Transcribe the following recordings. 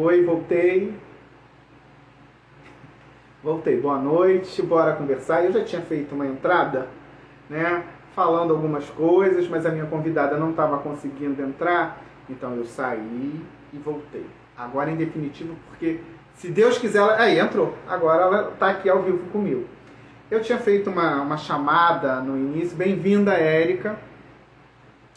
Oi, voltei. Voltei, boa noite, bora conversar. Eu já tinha feito uma entrada, né, falando algumas coisas, mas a minha convidada não estava conseguindo entrar, então eu saí e voltei. Agora em definitivo, porque se Deus quiser, ela... aí entrou. Agora ela está aqui ao vivo comigo. Eu tinha feito uma, uma chamada no início. Bem-vinda, Érica.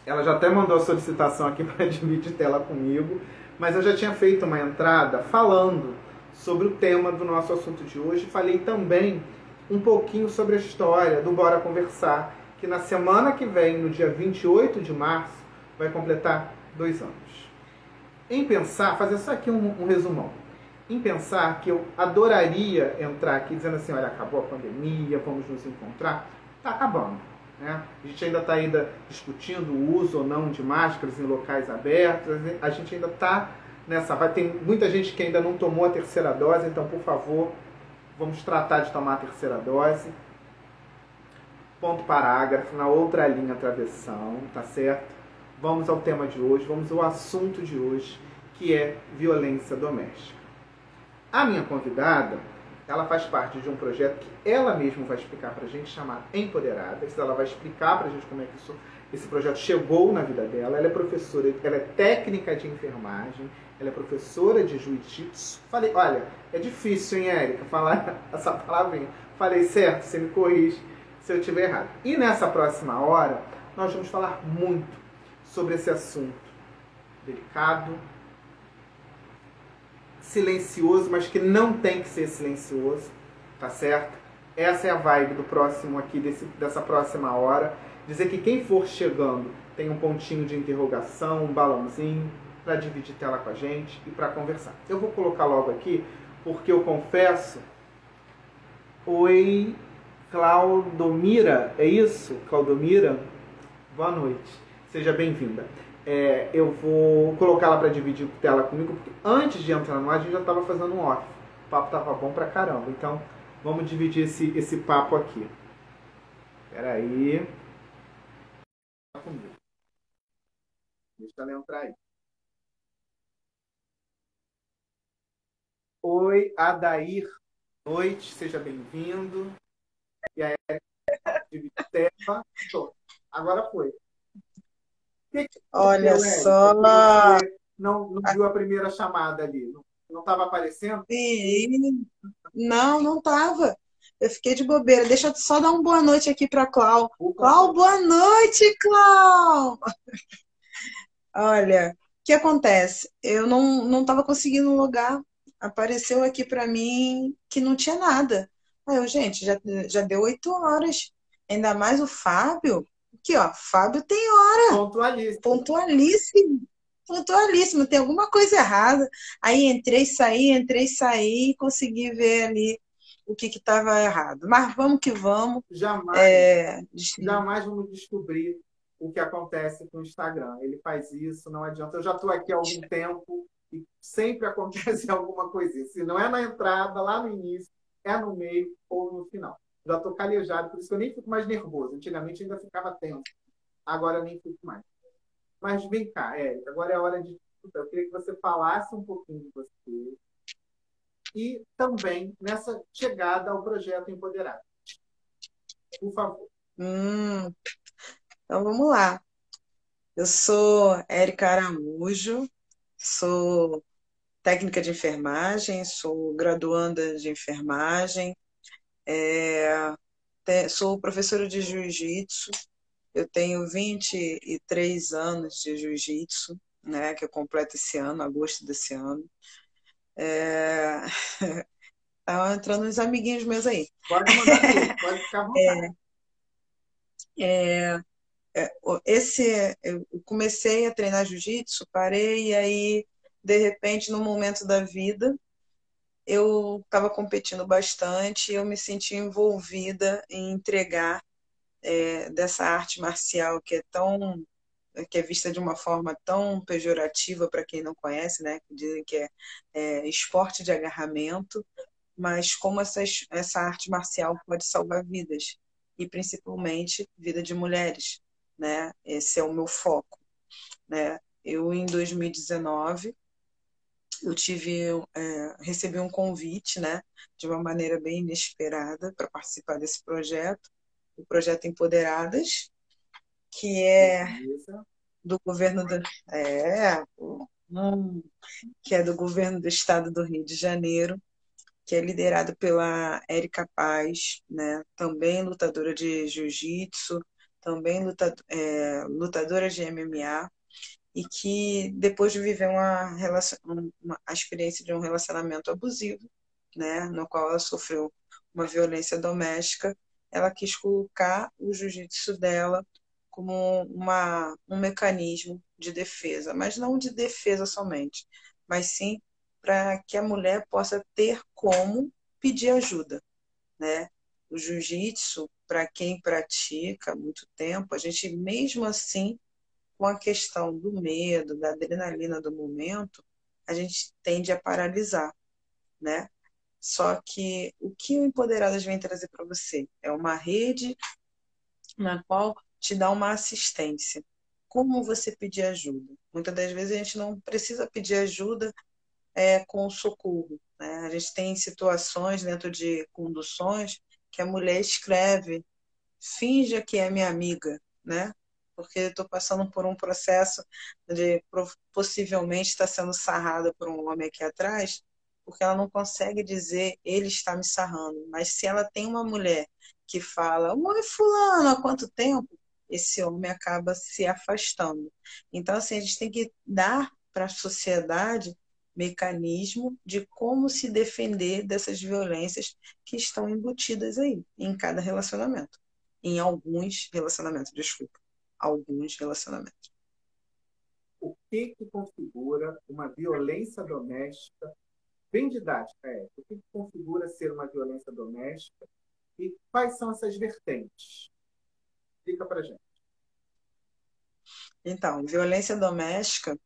Ela já até mandou a solicitação aqui para dividir tela comigo, mas eu já tinha feito uma entrada falando sobre o tema do nosso assunto de hoje. Falei também um pouquinho sobre a história do Bora Conversar, que na semana que vem, no dia 28 de março, vai completar dois anos. Em pensar, fazer só aqui um, um resumão. Em pensar que eu adoraria entrar aqui dizendo assim, olha, acabou a pandemia, vamos nos encontrar. Está acabando. Né? A gente ainda está ainda discutindo o uso ou não de máscaras em locais abertos. A gente ainda está nessa. Vai tem muita gente que ainda não tomou a terceira dose, então por favor, vamos tratar de tomar a terceira dose. Ponto parágrafo, na outra linha travessão, tá certo? Vamos ao tema de hoje, vamos ao assunto de hoje, que é violência doméstica. A minha convidada, ela faz parte de um projeto que ela mesma vai explicar pra gente, chamar Empoderadas. Ela vai explicar pra gente como é que isso, esse projeto chegou na vida dela. Ela é professora, ela é técnica de enfermagem, ela é professora de jiu-jitsu. Falei, olha, é difícil, hein, Érica, falar essa palavrinha. Falei, certo, você me corrige se eu estiver errado. E nessa próxima hora, nós vamos falar muito sobre esse assunto delicado, silencioso, mas que não tem que ser silencioso, tá certo? Essa é a vibe do próximo aqui, desse, dessa próxima hora. Dizer que quem for chegando tem um pontinho de interrogação, um balãozinho, para dividir tela com a gente e para conversar. Eu vou colocar logo aqui, porque eu confesso. Oi, Claudomira, é isso? Claudomira? Boa noite, seja bem-vinda. É, eu vou colocá-la para dividir tela comigo, porque antes de entrar no ar a gente já estava fazendo um off. O papo tava bom pra caramba, então vamos dividir esse, esse papo aqui. Espera aí. Deixa ela entrar aí. Oi, Adair. Noite, seja bem-vindo. E aí, tela. Agora foi. Que que Olha só. Não, não viu a primeira chamada ali? Não estava aparecendo? Sim. Não, não estava. Eu fiquei de bobeira. Deixa eu só dar uma boa noite aqui para Clau. Clau, boa noite, Clau! Olha, o que acontece? Eu não não estava conseguindo logar. Apareceu aqui para mim que não tinha nada. Aí eu, gente, já, já deu oito horas. Ainda mais o Fábio. Aqui, ó, Fábio tem hora. Pontualíssimo. Pontualíssimo. Pontualíssimo. Tem alguma coisa errada. Aí entrei, saí, entrei, saí e consegui ver ali o que estava errado. Mas vamos que vamos. Jamais, é... jamais vamos descobrir o que acontece com o Instagram. Ele faz isso, não adianta. Eu já estou aqui há algum tempo e sempre acontece alguma coisa. Se não é na entrada, lá no início, é no meio ou no final. Já estou calejado, por isso eu nem fico mais nervoso. Antigamente ainda ficava tenso. Agora nem fico mais. Mas vem cá, Érica, agora é a hora de. Eu queria que você falasse um pouquinho de você e também nessa chegada ao projeto Empoderado. Por favor. Hum, então vamos lá. Eu sou Érica Araújo, sou técnica de enfermagem, sou graduanda de enfermagem, é, sou professora de jiu-jitsu, eu tenho 23 anos de jiu-jitsu, né, que eu completo esse ano, agosto desse ano. É... tá entrando uns amiguinhos meus aí. Pode mandar tudo, pode ficar à vontade. É, é, é, esse, eu comecei a treinar jiu-jitsu, parei e aí, de repente, no momento da vida, eu estava competindo bastante e eu me senti envolvida em entregar é, dessa arte marcial que é tão que é vista de uma forma tão pejorativa para quem não conhece, né? Dizem que é, é, esporte de agarramento, mas como essa, essa arte marcial pode salvar vidas e principalmente vida de mulheres né? Esse é o meu foco, né? Eu em 2019 eu tive é, recebi um convite, né, de uma maneira bem inesperada para participar desse projeto, o projeto Empoderadas, que é do governo do é, hum, que é do governo do estado do Rio de Janeiro, que é liderado pela Érica Paz, né, também lutadora de jiu-jitsu, também lutador, é, lutadora de MMA, e que depois de viver uma, relação, uma a experiência de um relacionamento abusivo, né, no qual ela sofreu uma violência doméstica, ela quis colocar o jiu-jitsu dela como uma, um mecanismo de defesa, mas não de defesa somente, mas sim para que a mulher possa ter como pedir ajuda, né? O jiu-jitsu, para quem pratica há muito tempo, a gente mesmo assim com a questão do medo, da adrenalina do momento, a gente tende a paralisar, né? Só que o que o Empoderadas vem trazer para você é uma rede na qual te dá uma assistência. Como você pedir ajuda? Muitas das vezes a gente não precisa pedir ajuda é, com socorro. Né? A gente tem situações dentro de conduções que a mulher escreve, finja que é minha amiga, né? Porque estou passando por um processo de possivelmente estar sendo sarrada por um homem aqui atrás, porque ela não consegue dizer ele está me sarrando. Mas se ela tem uma mulher que fala, oi fulano, há quanto tempo? Esse homem acaba se afastando. Então, assim, a gente tem que dar para a sociedade mecanismo de como se defender dessas violências que estão embutidas aí, em cada relacionamento. Em alguns relacionamentos, desculpa alguns relacionamentos. O que, que configura uma violência doméstica bem didática? É, o que, que configura ser uma violência doméstica e quais são essas vertentes? Explica para gente. Então, violência doméstica,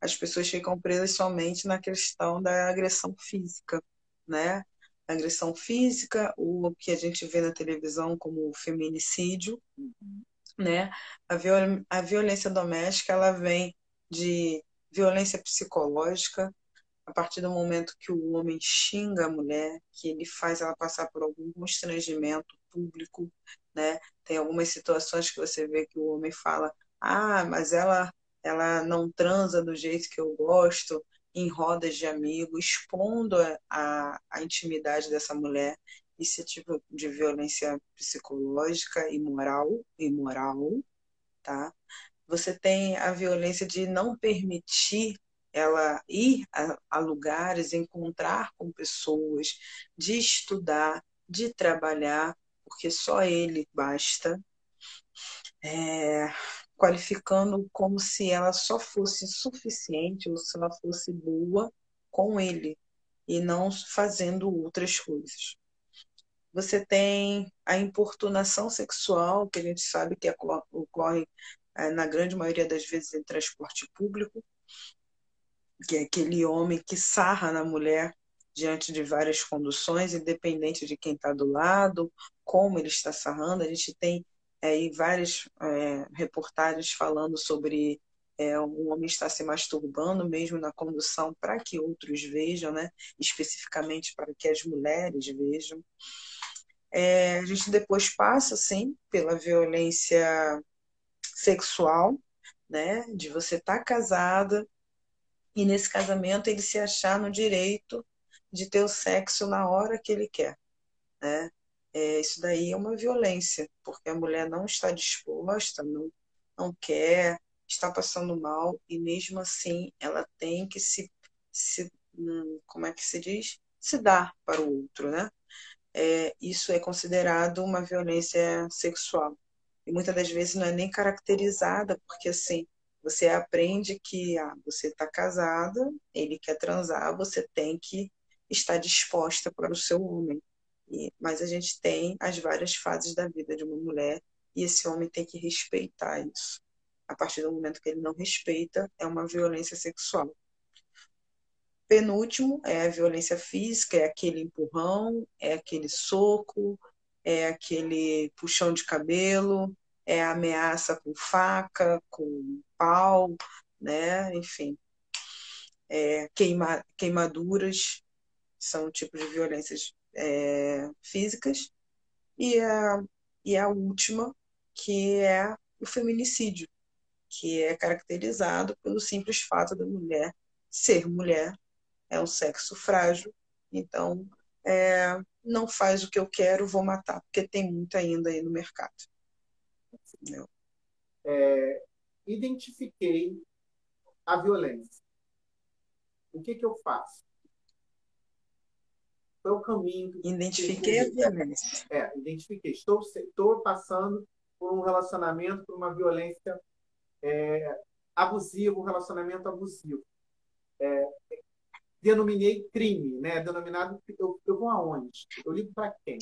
as pessoas ficam presas somente na questão da agressão física, né? agressão física, o que a gente vê na televisão como feminicídio, uhum né? A, viol a violência doméstica ela vem de violência psicológica a partir do momento que o homem xinga a mulher, que ele faz ela passar por algum constrangimento público, né? Tem algumas situações que você vê que o homem fala: "Ah, mas ela ela não transa do jeito que eu gosto", em rodas de amigos, expondo a, a intimidade dessa mulher tipo de violência psicológica e moral, e moral, tá? Você tem a violência de não permitir ela ir a, a lugares, encontrar com pessoas, de estudar, de trabalhar, porque só ele basta. É, qualificando como se ela só fosse suficiente ou se ela fosse boa com ele e não fazendo outras coisas. Você tem a importunação sexual, que a gente sabe que ocorre é, na grande maioria das vezes em transporte público, que é aquele homem que sarra na mulher diante de várias conduções, independente de quem está do lado, como ele está sarrando. A gente tem é, aí várias é, reportagens falando sobre é, um homem estar se masturbando mesmo na condução para que outros vejam, né? especificamente para que as mulheres vejam. É, a gente depois passa, sim, pela violência sexual, né? De você estar tá casada e nesse casamento ele se achar no direito de ter o sexo na hora que ele quer, né? É, isso daí é uma violência, porque a mulher não está disposta, não, não quer, está passando mal e mesmo assim ela tem que se, se hum, como é que se diz? Se dar para o outro, né? É, isso é considerado uma violência sexual. E muitas das vezes não é nem caracterizada, porque assim, você aprende que ah, você está casada, ele quer transar, você tem que estar disposta para o seu homem. E, mas a gente tem as várias fases da vida de uma mulher e esse homem tem que respeitar isso. A partir do momento que ele não respeita, é uma violência sexual. Penúltimo é a violência física, é aquele empurrão, é aquele soco, é aquele puxão de cabelo, é ameaça com faca, com pau, né? Enfim. é, queima, queimaduras, são tipos de violências é, físicas, e a, e a última, que é o feminicídio, que é caracterizado pelo simples fato da mulher ser mulher, é um sexo frágil, então é, não faz o que eu quero, vou matar, porque tem muito ainda aí no mercado. É, identifiquei a violência. O que, que eu faço? Qual é o caminho? Identifiquei a violência. É, identifiquei. Estou, estou passando por um relacionamento, por uma violência é, abusiva, um relacionamento abusivo. É, denominei crime, né? Denominado, eu, eu vou aonde? Eu ligo para quem?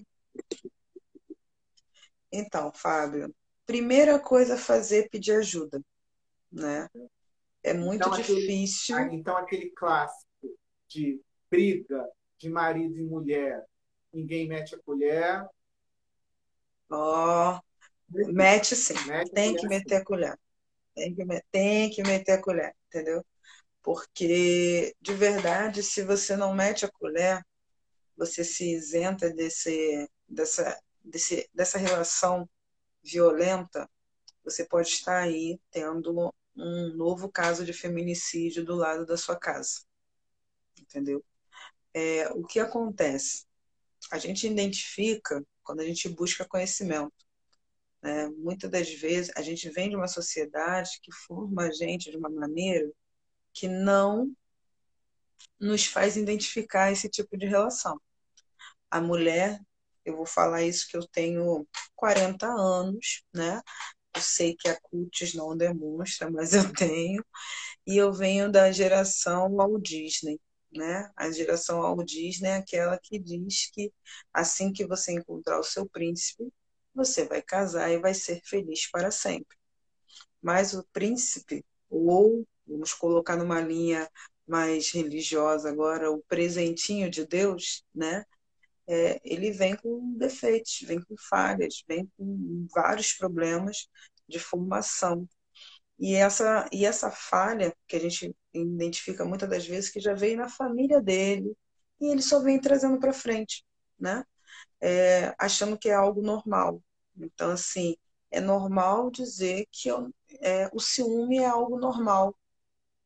Então, Fábio, primeira coisa a fazer é pedir ajuda, né? É muito então, difícil. Aquele, então, aquele clássico de briga de marido e mulher, ninguém mete a colher. Ó, oh, mete sim. Mete tem que meter sim. a colher. Tem que, tem que meter a colher, entendeu? Porque, de verdade, se você não mete a colher, você se isenta desse, dessa, desse, dessa relação violenta, você pode estar aí tendo um novo caso de feminicídio do lado da sua casa. Entendeu? É, o que acontece? A gente identifica quando a gente busca conhecimento. Né? Muitas das vezes a gente vem de uma sociedade que forma a gente de uma maneira que não nos faz identificar esse tipo de relação. A mulher, eu vou falar isso que eu tenho 40 anos, né? Eu sei que a CUTES não demonstra, mas eu tenho. E eu venho da geração Walt Disney, né? A geração Walt Disney é aquela que diz que assim que você encontrar o seu príncipe, você vai casar e vai ser feliz para sempre. Mas o príncipe, ou vamos colocar numa linha mais religiosa agora, o presentinho de Deus, né? É, ele vem com defeitos, vem com falhas, vem com vários problemas de formação. E essa, e essa falha que a gente identifica muitas das vezes que já veio na família dele e ele só vem trazendo para frente, né? É, achando que é algo normal. Então, assim, é normal dizer que é, o ciúme é algo normal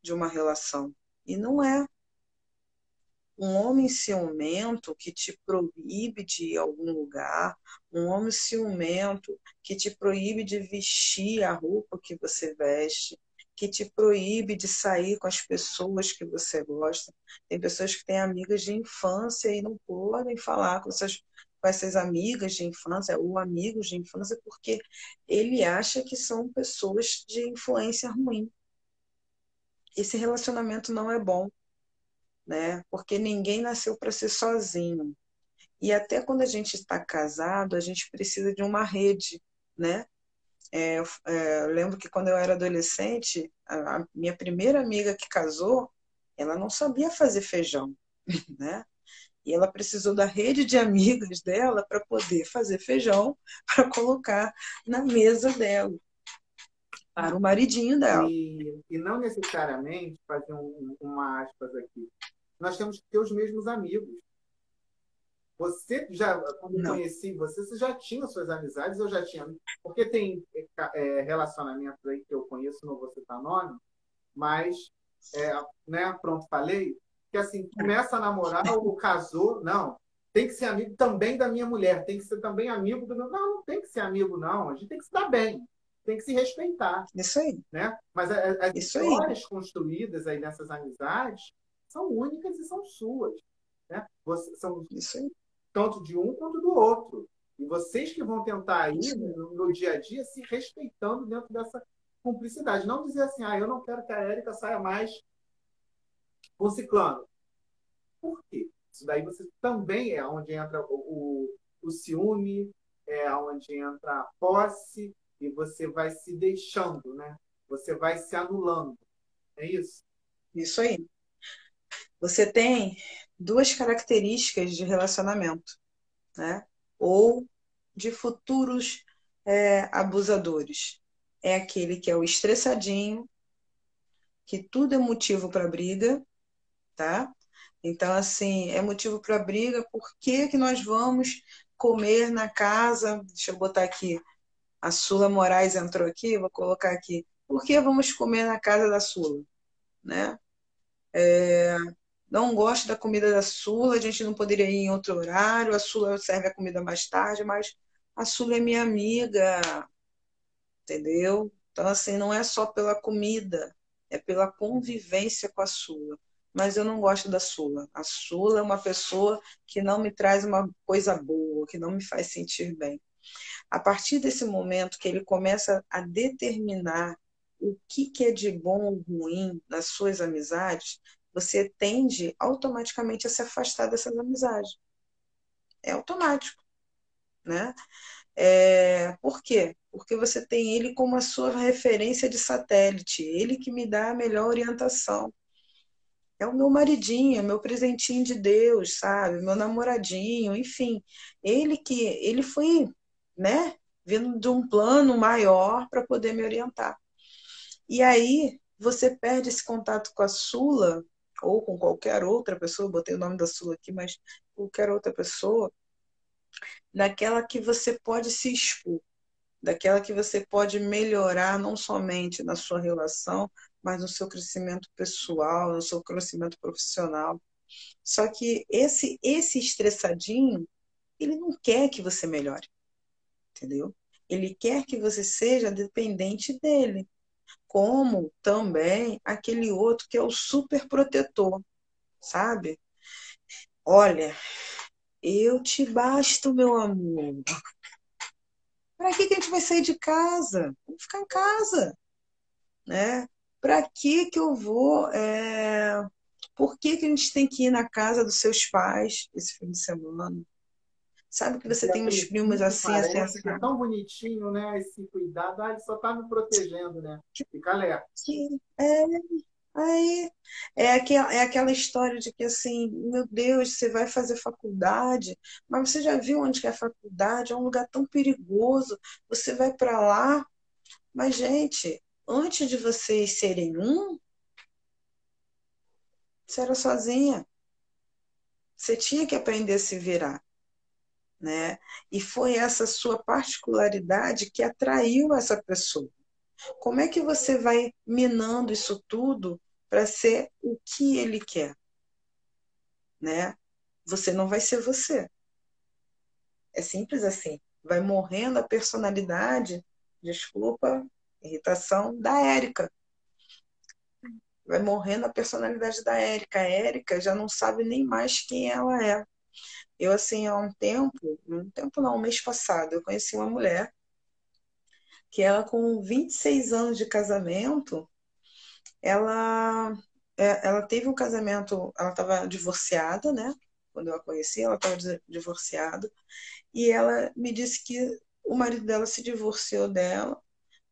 de uma relação. E não é. Um homem ciumento que te proíbe de ir a algum lugar, um homem ciumento que te proíbe de vestir a roupa que você veste, que te proíbe de sair com as pessoas que você gosta. Tem pessoas que têm amigas de infância e não podem falar com essas, com essas amigas de infância ou amigos de infância porque ele acha que são pessoas de influência ruim esse relacionamento não é bom, né? Porque ninguém nasceu para ser sozinho. E até quando a gente está casado, a gente precisa de uma rede, né? É, é, lembro que quando eu era adolescente, a, a minha primeira amiga que casou, ela não sabia fazer feijão, né? E ela precisou da rede de amigas dela para poder fazer feijão para colocar na mesa dela para o maridinho dela. E, e não necessariamente, fazer um, uma aspas aqui, nós temos que ter os mesmos amigos. Você já, quando não. conheci você, você já tinha suas amizades, eu já tinha. Porque tem é, relacionamentos aí que eu conheço, não vou citar nome, mas, é, né, pronto, falei, que assim, começa a namorar ou casou, não, tem que ser amigo também da minha mulher, tem que ser também amigo do meu. Não, não tem que ser amigo, não. A gente tem que se dar bem tem que se respeitar. Isso aí. Né? Mas as Isso histórias aí. construídas aí nessas amizades são únicas e são suas. Né? Você, são Isso aí. tanto de um quanto do outro. E vocês que vão tentar aí no, no, dia a dia se respeitando dentro dessa cumplicidade. Não dizer assim, ah, eu não quero que a Érica saia mais com ciclano. Por quê? Isso daí você também é onde entra o, o, o ciúme, é onde entra a posse, e você vai se deixando, né? Você vai se anulando. É isso? Isso aí. Você tem duas características de relacionamento, né? Ou de futuros é, abusadores. É aquele que é o estressadinho, que tudo é motivo para briga, tá? Então, assim, é motivo para briga. Por que, que nós vamos comer na casa? Deixa eu botar aqui. A Sula Moraes entrou aqui, vou colocar aqui. Por que vamos comer na casa da Sula? Né? É, não gosto da comida da Sula, a gente não poderia ir em outro horário, a Sula serve a comida mais tarde, mas a Sula é minha amiga, entendeu? Então, assim, não é só pela comida, é pela convivência com a Sula. Mas eu não gosto da Sula. A Sula é uma pessoa que não me traz uma coisa boa, que não me faz sentir bem. A partir desse momento que ele começa a determinar o que, que é de bom ou ruim nas suas amizades, você tende automaticamente a se afastar dessas amizades. É automático, né? É, por quê? Porque você tem ele como a sua referência de satélite, ele que me dá a melhor orientação. É o meu maridinho, é meu presentinho de Deus, sabe? Meu namoradinho, enfim. Ele que ele foi, né, vindo de um plano maior para poder me orientar. E aí você perde esse contato com a Sula ou com qualquer outra pessoa, botei o nome da Sula aqui, mas qualquer outra pessoa, daquela que você pode se expor, daquela que você pode melhorar não somente na sua relação, mas no seu crescimento pessoal, no seu crescimento profissional. Só que esse esse estressadinho, ele não quer que você melhore. Entendeu? Ele quer que você seja dependente dele. Como também aquele outro que é o super protetor, sabe? Olha, eu te basto, meu amor. Para que, que a gente vai sair de casa? Vamos ficar em casa. Né? Para que, que eu vou. É... Por que, que a gente tem que ir na casa dos seus pais esse fim de semana? Sabe que você tem uns primos assim, assim, assim. É tão bonitinho, né? Esse cuidado. Ah, ele só tá me protegendo, né? Fica alerta. É, Aí é aquela, é aquela história de que assim, meu Deus, você vai fazer faculdade, mas você já viu onde que é a faculdade? É um lugar tão perigoso. Você vai para lá, mas gente, antes de vocês serem um, você era sozinha. Você tinha que aprender a se virar. Né? E foi essa sua particularidade que atraiu essa pessoa. Como é que você vai minando isso tudo para ser o que ele quer? Né? Você não vai ser você. É simples assim. Vai morrendo a personalidade, desculpa, irritação da Érica. Vai morrendo a personalidade da Érica. A Érica já não sabe nem mais quem ela é. Eu, assim, há um tempo, um tempo não, um mês passado, eu conheci uma mulher que ela com 26 anos de casamento, ela, é, ela teve um casamento, ela estava divorciada, né? Quando eu a conheci, ela estava divorciada, e ela me disse que o marido dela se divorciou dela,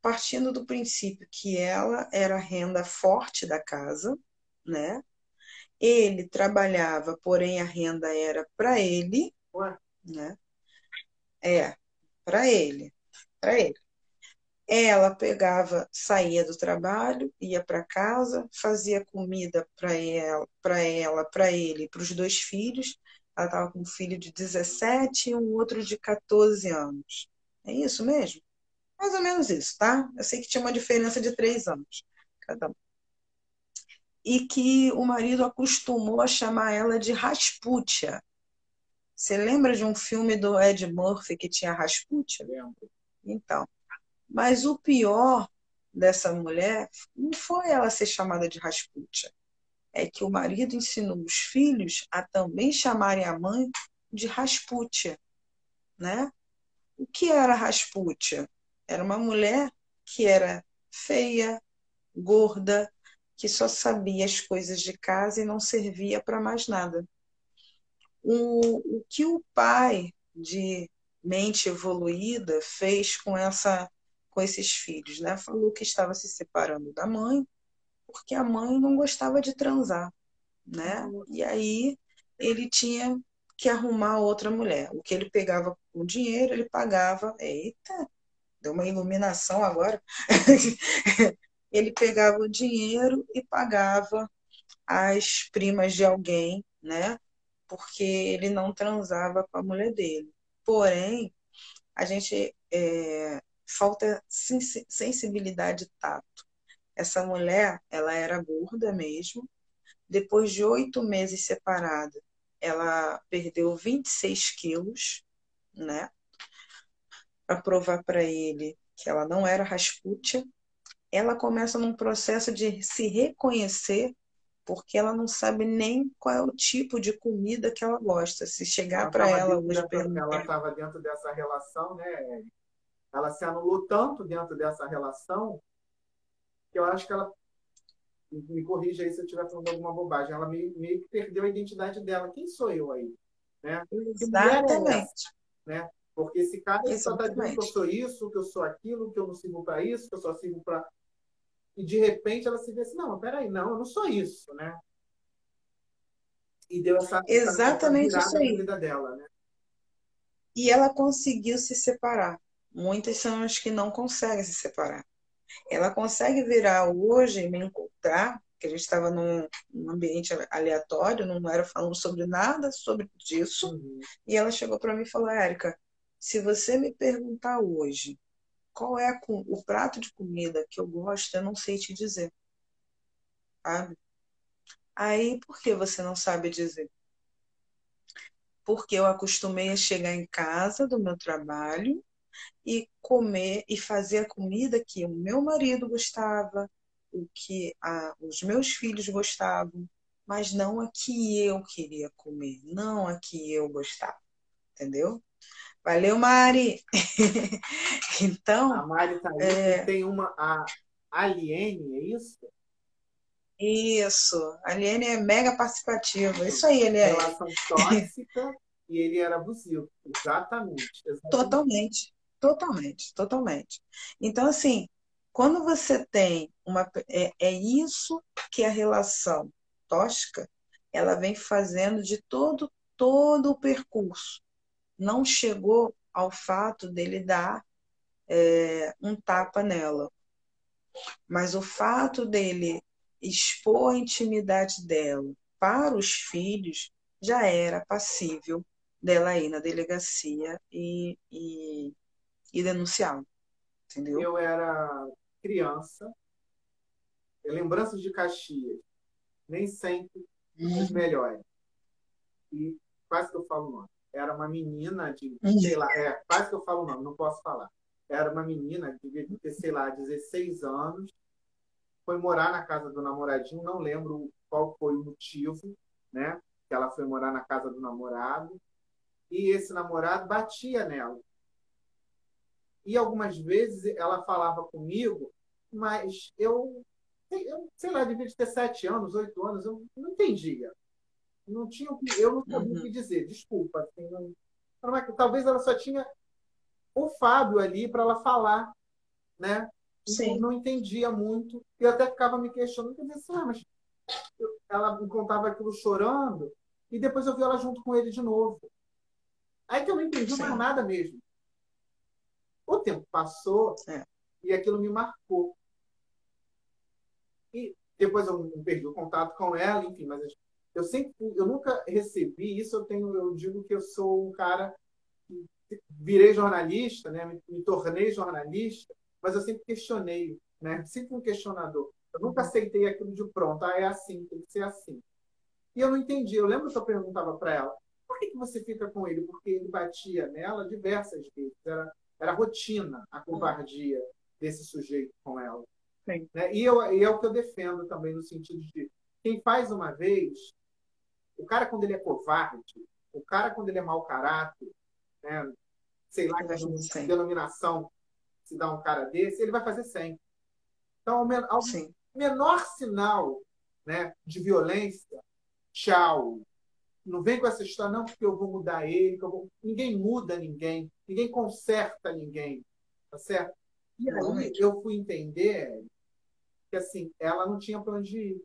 partindo do princípio que ela era a renda forte da casa, né? Ele trabalhava, porém a renda era para ele, Ué. né? É, para ele, para ele. Ela pegava, saía do trabalho, ia para casa, fazia comida para ela, para ela, para ele, para os dois filhos. Ela estava com um filho de 17 e um outro de 14 anos. É isso mesmo? Mais ou menos isso, tá? Eu sei que tinha uma diferença de três anos cada um. E que o marido acostumou a chamar ela de Rasputia. Você lembra de um filme do Ed Murphy que tinha Rasputia? Lembro. Então, mas o pior dessa mulher não foi ela ser chamada de Rasputia. É que o marido ensinou os filhos a também chamarem a mãe de Rasputia, né? O que era Rasputia? Era uma mulher que era feia, gorda, que só sabia as coisas de casa e não servia para mais nada. O, o que o pai de mente evoluída fez com essa com esses filhos, né? Falou que estava se separando da mãe porque a mãe não gostava de transar, né? E aí ele tinha que arrumar outra mulher. O que ele pegava com dinheiro, ele pagava. Eita, deu uma iluminação agora. ele pegava o dinheiro e pagava as primas de alguém, né? Porque ele não transava com a mulher dele. Porém, a gente é, falta sensibilidade e tato. Essa mulher, ela era gorda mesmo. Depois de oito meses separada, ela perdeu 26 quilos, né? Para provar para ele que ela não era Rasputia. Ela começa num processo de se reconhecer porque ela não sabe nem qual é o tipo de comida que ela gosta. Se chegar para ela hoje perguntar... Ela estava dentro dessa relação, né? Ela se anulou tanto dentro dessa relação que eu acho que ela me corrija aí se eu estiver falando alguma bobagem. Ela meio, meio que perdeu a identidade dela. Quem sou eu aí? Né? Exatamente. É essa, né? Porque esse cara só está dizendo que eu sou isso, que eu sou aquilo, que eu não sirvo para isso, que eu só sirvo para e de repente ela se vê assim, não, peraí, não, eu não sou isso, né? E deu essa, Exatamente essa isso aí. vida dela, né? E ela conseguiu se separar. Muitas são as que não conseguem se separar. Ela consegue virar hoje e me encontrar, que a gente estava num, num, ambiente aleatório, não era falando sobre nada sobre disso, uhum. e ela chegou para mim e falou: Érica, se você me perguntar hoje qual é o prato de comida que eu gosto, eu não sei te dizer. Sabe? Aí, por que você não sabe dizer? Porque eu acostumei a chegar em casa do meu trabalho e comer e fazer a comida que o meu marido gostava, o que a, os meus filhos gostavam, mas não a que eu queria comer, não a que eu gostava, entendeu? Valeu, Mari! então. A Mari tá aí, é... tem uma. A Aliene, é isso? Isso, a Aliene é mega participativa. Isso aí, ele é. Relação tóxica e ele era abusivo. Exatamente, exatamente. Totalmente, totalmente, totalmente. Então, assim, quando você tem uma. É, é isso que a relação tóxica ela vem fazendo de todo, todo o percurso não chegou ao fato dele dar é, um tapa nela. Mas o fato dele expor a intimidade dela para os filhos já era passível dela ir na delegacia e, e, e denunciá-lo. Entendeu? Eu era criança, lembranças de Caxias, nem sempre os uhum. melhores. E quase que eu falo o nome era uma menina de, sei lá, é, quase que eu falo o nome, não posso falar. Era uma menina, devia ter, sei lá, 16 anos, foi morar na casa do namoradinho, não lembro qual foi o motivo, né? Que ela foi morar na casa do namorado, e esse namorado batia nela. E algumas vezes ela falava comigo, mas eu, eu sei lá, devia ter sete anos, oito anos, eu não entendia não tinha eu não sabia uhum. o que dizer, desculpa. Assim, não, talvez ela só tinha o Fábio ali para ela falar, né? Sim. não entendia muito. E eu até ficava me questionando, quer dizer, assim, ah, mas ela me contava aquilo chorando, e depois eu vi ela junto com ele de novo. Aí que eu não entendi Sim. mais nada mesmo. O tempo passou é. e aquilo me marcou. E depois eu perdi o contato com ela, enfim, mas eu sempre, eu nunca recebi isso. Eu tenho, eu digo que eu sou um cara que virei jornalista, né? Me, me tornei jornalista, mas eu sempre questionei, né? Sempre um questionador. Eu nunca aceitei aquilo de pronto. Ah, é assim, tem que ser assim. E eu não entendi. Eu lembro que eu perguntava para ela: por que, que você fica com ele? Porque ele batia nela diversas vezes. Era, era rotina a covardia desse sujeito com ela. Né? E, eu, e é o que eu defendo também, no sentido de quem faz uma vez, o cara, quando ele é covarde, o cara, quando ele é mau caráter, né, sei lá que denominação se dá um cara desse, ele vai fazer sempre. Então, ao, ao menor sinal né, de violência, tchau. Não vem com essa história, não, porque eu vou mudar ele. Vou... Ninguém muda ninguém, ninguém conserta ninguém. Tá certo? E aí eu fui entender que assim, ela não tinha para onde ir.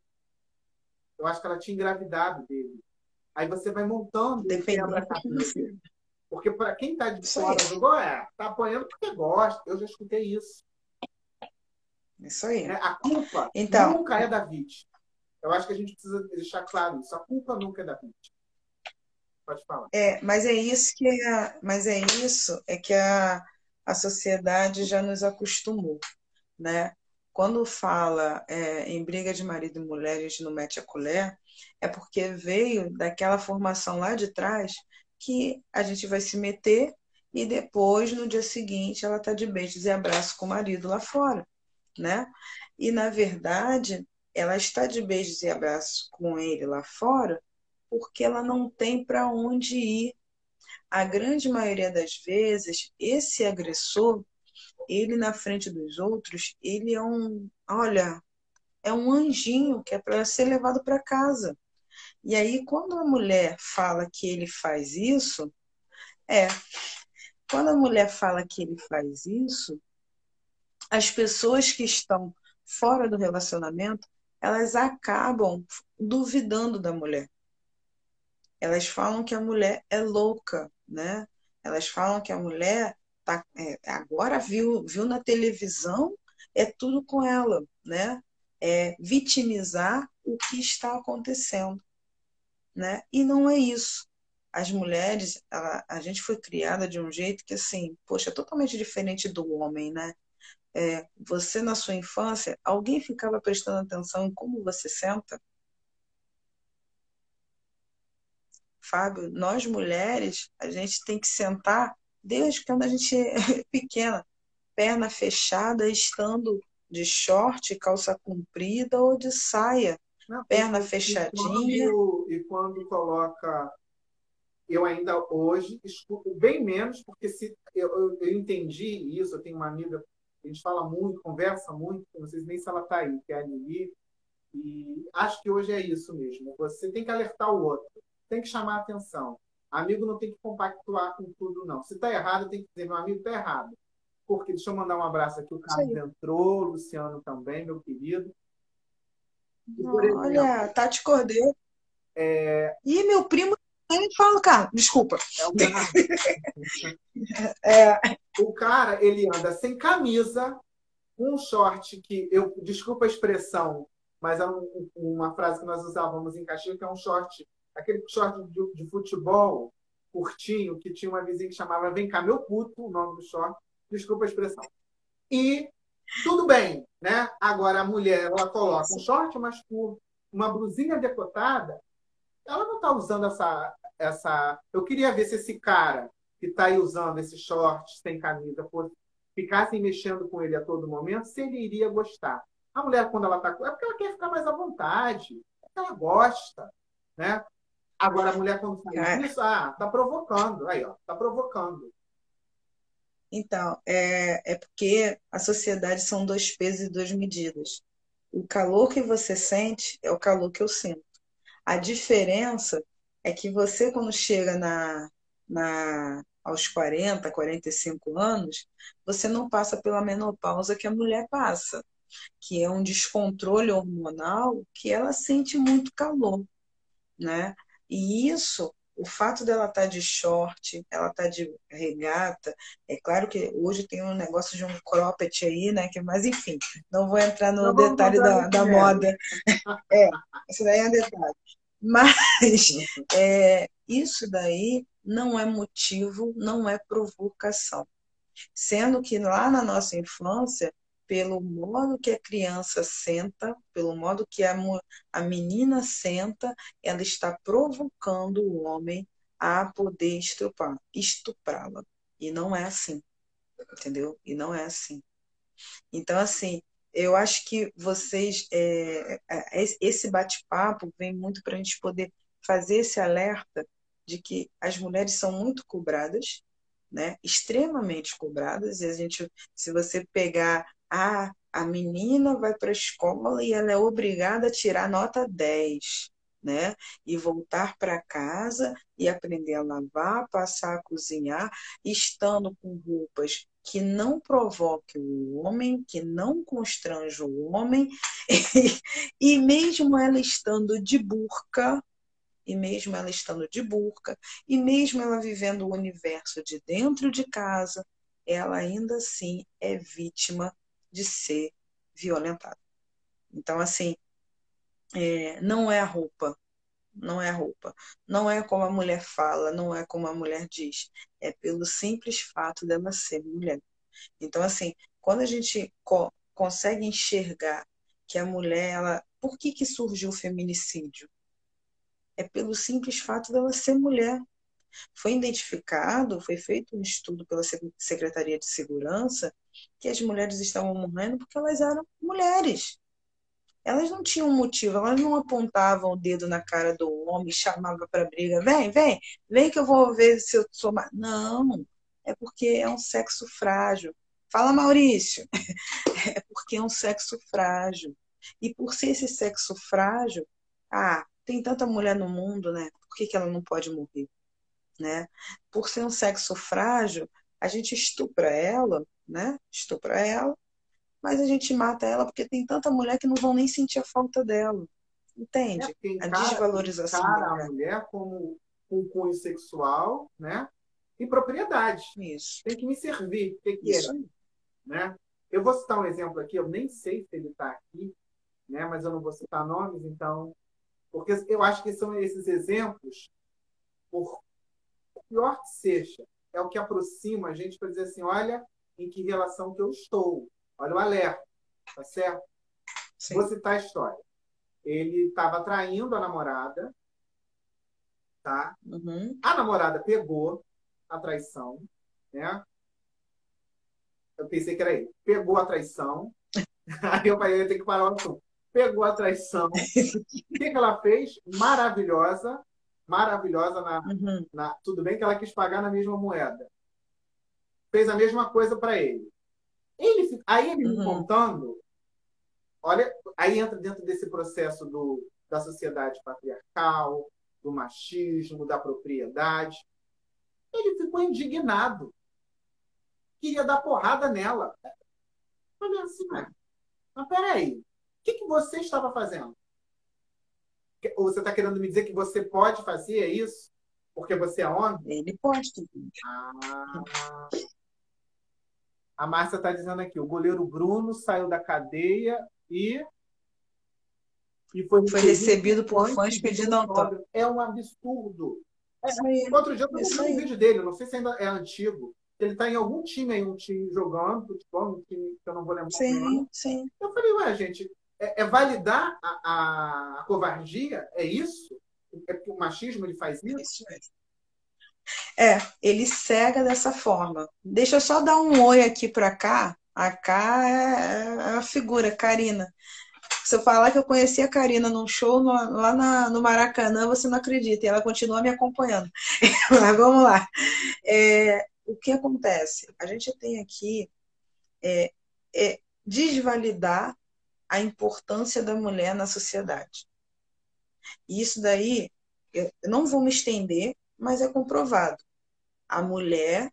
Eu acho que ela tinha engravidado dele. Aí você vai montando quebra-cabeça. Porque para quem está de fora do gol, é, está apanhando porque gosta. Eu já escutei isso. Isso aí. É, a culpa então, nunca é da vítima. Eu acho que a gente precisa deixar claro isso. A culpa nunca é da vítima. Pode falar. É, mas é isso que a, mas é isso é que a, a sociedade já nos acostumou, né? Quando fala é, em briga de marido e mulher, a gente não mete a colher, é porque veio daquela formação lá de trás que a gente vai se meter e depois, no dia seguinte, ela está de beijos e abraços com o marido lá fora, né? E, na verdade, ela está de beijos e abraços com ele lá fora porque ela não tem para onde ir. A grande maioria das vezes, esse agressor, ele na frente dos outros, ele é um, olha, é um anjinho que é para ser levado para casa. E aí, quando a mulher fala que ele faz isso, é. Quando a mulher fala que ele faz isso, as pessoas que estão fora do relacionamento, elas acabam duvidando da mulher elas falam que a mulher é louca, né? Elas falam que a mulher tá, é, agora viu, viu na televisão, é tudo com ela, né? É vitimizar o que está acontecendo, né? E não é isso. As mulheres, a, a gente foi criada de um jeito que, assim, poxa, é totalmente diferente do homem, né? É, você, na sua infância, alguém ficava prestando atenção em como você senta? Fábio, nós mulheres, a gente tem que sentar desde quando a gente é pequena, perna fechada, estando de short, calça comprida ou de saia, Não, perna e, fechadinha. E quando, e quando coloca eu ainda hoje escuto bem menos, porque se eu, eu, eu, entendi isso, eu tenho uma amiga, a gente fala muito, conversa muito, não sei nem se ela está aí, que é a Lili, e acho que hoje é isso mesmo. Você tem que alertar o outro tem que chamar a atenção. Amigo não tem que compactuar com tudo, não. Se está errado, tem que dizer, meu amigo, está errado. Porque, deixa eu mandar um abraço aqui, o Carlos entrou, o Luciano também, meu querido. E, exemplo, Olha, Tati Cordeiro. É... E meu primo também fala, cara, desculpa. É o, é. o cara, ele anda sem camisa, com um short que, eu desculpa a expressão, mas é um, uma frase que nós usávamos em Caxias, que é um short aquele short de, de, futebol curtinho, que tinha uma vizinha que chamava Vem cá, meu puto, o nome do short, desculpa a expressão. E tudo bem, né? Agora a mulher, ela coloca um short mais curto, uma blusinha decotada, ela não está usando essa, essa. Eu queria ver se esse cara que está aí usando esse short sem camisa ficasse mexendo com ele a todo momento, se ele iria gostar. A mulher, quando ela está. É porque ela quer ficar mais à vontade, ela gosta. Né? Agora, a mulher, quando faz é. isso, ah, tá provocando. Aí, ó, tá provocando. Então, é, é porque a sociedade são dois pesos e duas medidas. O calor que você sente é o calor que eu sinto. A diferença é que você, quando chega na, na, aos 40, 45 anos, você não passa pela menopausa que a mulher passa, que é um descontrole hormonal que ela sente muito calor, né? E isso, o fato dela estar tá de short, ela estar tá de regata, é claro que hoje tem um negócio de um cropped aí, né? Que, mas enfim, não vou entrar no não detalhe da, da moda. é, isso daí é um detalhe. Mas é, isso daí não é motivo, não é provocação. Sendo que lá na nossa infância, pelo modo que a criança senta, pelo modo que a, a menina senta, ela está provocando o homem a poder estrupar, estuprá-la. E não é assim, entendeu? E não é assim. Então, assim, eu acho que vocês, é, é, esse bate-papo vem muito para a gente poder fazer esse alerta de que as mulheres são muito cobradas, né? extremamente cobradas, e a gente, se você pegar ah, a menina vai para a escola e ela é obrigada a tirar nota 10, né? E voltar para casa e aprender a lavar, passar a cozinhar, estando com roupas que não provoquem o homem, que não constranjam o homem, e, e mesmo ela estando de burca, e mesmo ela estando de burca, e mesmo ela vivendo o universo de dentro de casa, ela ainda assim é vítima de ser violentado. Então, assim, é, não é a roupa, não é a roupa, não é como a mulher fala, não é como a mulher diz, é pelo simples fato dela ser mulher. Então, assim, quando a gente co consegue enxergar que a mulher, ela, por que que surgiu o feminicídio? É pelo simples fato dela ser mulher. Foi identificado, foi feito um estudo pela Secretaria de Segurança que as mulheres estavam morrendo porque elas eram mulheres. Elas não tinham motivo, elas não apontavam o dedo na cara do homem, chamavam para briga, vem, vem, vem que eu vou ver se eu sou. Não, é porque é um sexo frágil. Fala, Maurício. É porque é um sexo frágil. E por ser esse sexo frágil, ah, tem tanta mulher no mundo, né? Por que, que ela não pode morrer? Né? Por ser um sexo frágil, a gente estupra ela, né? Estupra ela, mas a gente mata ela porque tem tanta mulher que não vão nem sentir a falta dela. Entende? É, a desvalorização. Encara a mulher como um cunho sexual, né? E propriedade. Isso. Tem que me servir. Tem que Isso. Né? Eu vou citar um exemplo aqui, eu nem sei se ele está aqui, né? mas eu não vou citar nomes, então. Porque eu acho que são esses exemplos, por pior que seja, é o que aproxima a gente para dizer assim: olha em que relação que eu estou. Olha o alerta, tá certo? Sim. Vou citar a história. Ele estava traindo a namorada, tá? Uhum. A namorada pegou a traição, né? Eu pensei que era ele. Pegou a traição. Aí eu falei, eu tenho que parar o assunto. Pegou a traição. o que, que ela fez? Maravilhosa. Maravilhosa na, uhum. na. Tudo bem que ela quis pagar na mesma moeda. Fez a mesma coisa para ele. ele. Aí ele uhum. me contando. Olha, aí entra dentro desse processo do, da sociedade patriarcal, do machismo, da propriedade. Ele ficou indignado queria dar porrada nela. Falei assim, mas, mas peraí, o que, que você estava fazendo? Ou você está querendo me dizer que você pode fazer isso? Porque você é homem? Ele pode. Ah, a Márcia está dizendo aqui, o goleiro Bruno saiu da cadeia e e foi, foi recebido por fãs pedindo autógrafo. É um absurdo. É, outro dia eu vi um vídeo dele, não sei se ainda é antigo, ele está em algum time aí, um time jogando futebol, um time que eu não vou lembrar. Sim, sim. Eu falei, ué, gente, é, é validar a, a, covardia? É isso? É porque o machismo ele faz isso? isso é, ele cega dessa forma. Deixa eu só dar um oi aqui para cá. A Cá é, é a figura, Karina. Se eu falar que eu conheci a Karina num show no, lá na, no Maracanã, você não acredita. E ela continua me acompanhando. Mas vamos lá. É, o que acontece? A gente tem aqui é, é desvalidar a importância da mulher na sociedade. E isso daí, eu não vou me estender, mas é comprovado. A mulher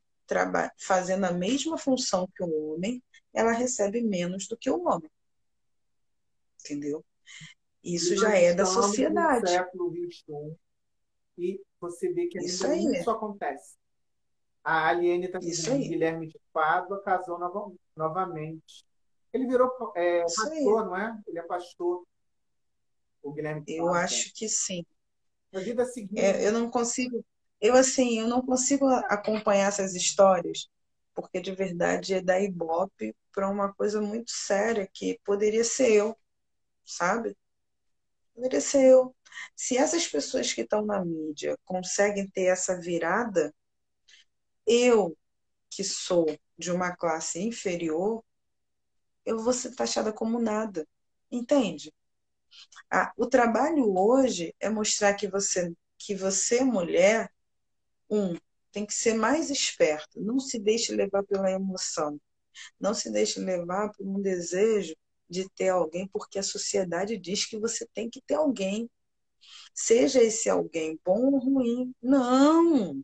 fazendo a mesma função que o homem, ela recebe menos do que o homem. Entendeu? Isso já é da sociedade. No século XXI, e você vê que isso, aí. isso acontece. A Aliene está dizendo Guilherme de Pádua casou no, novamente. Ele virou é, pastor, não é? Ele é pastor. O Guilherme Eu acho que sim. Na vida seguinte. É, eu não consigo. Eu, assim, eu não consigo acompanhar essas histórias, porque de verdade é da Ibope para uma coisa muito séria que poderia ser eu, sabe? Poderia ser eu. Se essas pessoas que estão na mídia conseguem ter essa virada, eu, que sou de uma classe inferior, eu vou ser taxada como nada. Entende? Ah, o trabalho hoje é mostrar que você, que você, mulher, um, tem que ser mais esperto. Não se deixe levar pela emoção. Não se deixe levar por um desejo de ter alguém, porque a sociedade diz que você tem que ter alguém. Seja esse alguém bom ou ruim. Não!